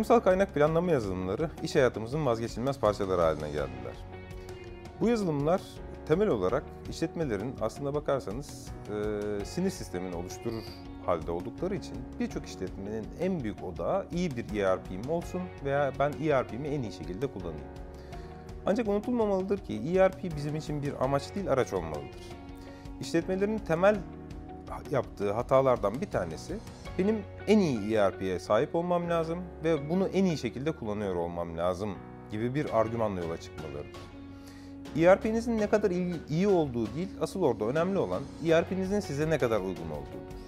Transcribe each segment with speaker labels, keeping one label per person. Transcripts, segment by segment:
Speaker 1: Kurumsal kaynak planlama yazılımları iş hayatımızın vazgeçilmez parçaları haline geldiler. Bu yazılımlar temel olarak işletmelerin aslında bakarsanız e, sinir sistemini oluşturur halde oldukları için birçok işletmenin en büyük odağı iyi bir ERP'm olsun veya ben ERP'mi en iyi şekilde kullanayım. Ancak unutulmamalıdır ki ERP bizim için bir amaç değil araç olmalıdır. İşletmelerin temel yaptığı hatalardan bir tanesi benim en iyi ERP'ye sahip olmam lazım ve bunu en iyi şekilde kullanıyor olmam lazım gibi bir argümanla yola çıkmalarıdır. ERP'nizin ne kadar iyi olduğu değil, asıl orada önemli olan ERP'nizin size ne kadar uygun olduğudur.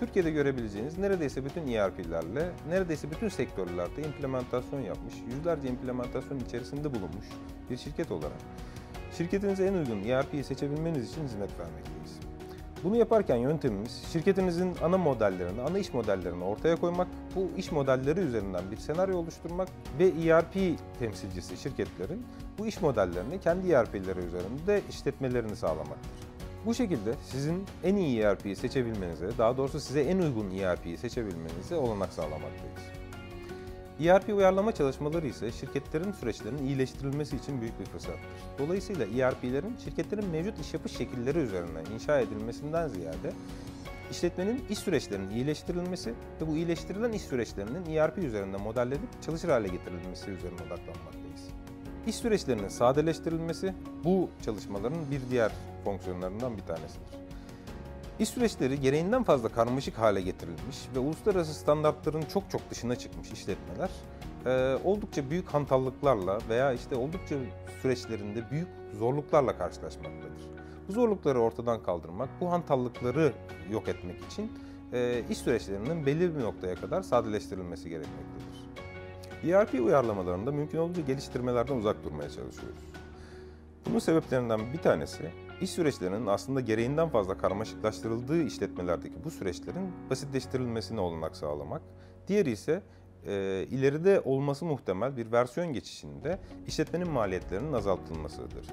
Speaker 1: Türkiye'de görebileceğiniz neredeyse bütün ERP'lerle, neredeyse bütün sektörlerde implementasyon yapmış, yüzlerce implementasyon içerisinde bulunmuş bir şirket olarak şirketinize en uygun ERP'yi seçebilmeniz için hizmet vermekteyiz. Bunu yaparken yöntemimiz şirketinizin ana modellerini, ana iş modellerini ortaya koymak, bu iş modelleri üzerinden bir senaryo oluşturmak ve ERP temsilcisi şirketlerin bu iş modellerini kendi ERP'leri üzerinde işletmelerini sağlamaktır. Bu şekilde sizin en iyi ERP'yi seçebilmenize, daha doğrusu size en uygun ERP'yi seçebilmenize olanak sağlamaktayız. ERP uyarlama çalışmaları ise şirketlerin süreçlerinin iyileştirilmesi için büyük bir fırsattır. Dolayısıyla ERP'lerin şirketlerin mevcut iş yapış şekilleri üzerinden inşa edilmesinden ziyade işletmenin iş süreçlerinin iyileştirilmesi ve bu iyileştirilen iş süreçlerinin ERP üzerinde modellenip çalışır hale getirilmesi üzerine odaklanmaktayız. İş süreçlerinin sadeleştirilmesi bu çalışmaların bir diğer fonksiyonlarından bir tanesidir. İş süreçleri gereğinden fazla karmaşık hale getirilmiş ve uluslararası standartların çok çok dışına çıkmış işletmeler e, oldukça büyük hantallıklarla veya işte oldukça süreçlerinde büyük zorluklarla karşılaşmaktadır. Bu zorlukları ortadan kaldırmak, bu hantallıkları yok etmek için e, iş süreçlerinin belli bir noktaya kadar sadeleştirilmesi gerekmektedir. ERP uyarlamalarında mümkün olduğunca geliştirmelerden uzak durmaya çalışıyoruz. Bunun sebeplerinden bir tanesi iş süreçlerinin aslında gereğinden fazla karmaşıklaştırıldığı işletmelerdeki bu süreçlerin basitleştirilmesine olanak sağlamak. Diğeri ise e, ileride olması muhtemel bir versiyon geçişinde işletmenin maliyetlerinin azaltılmasıdır.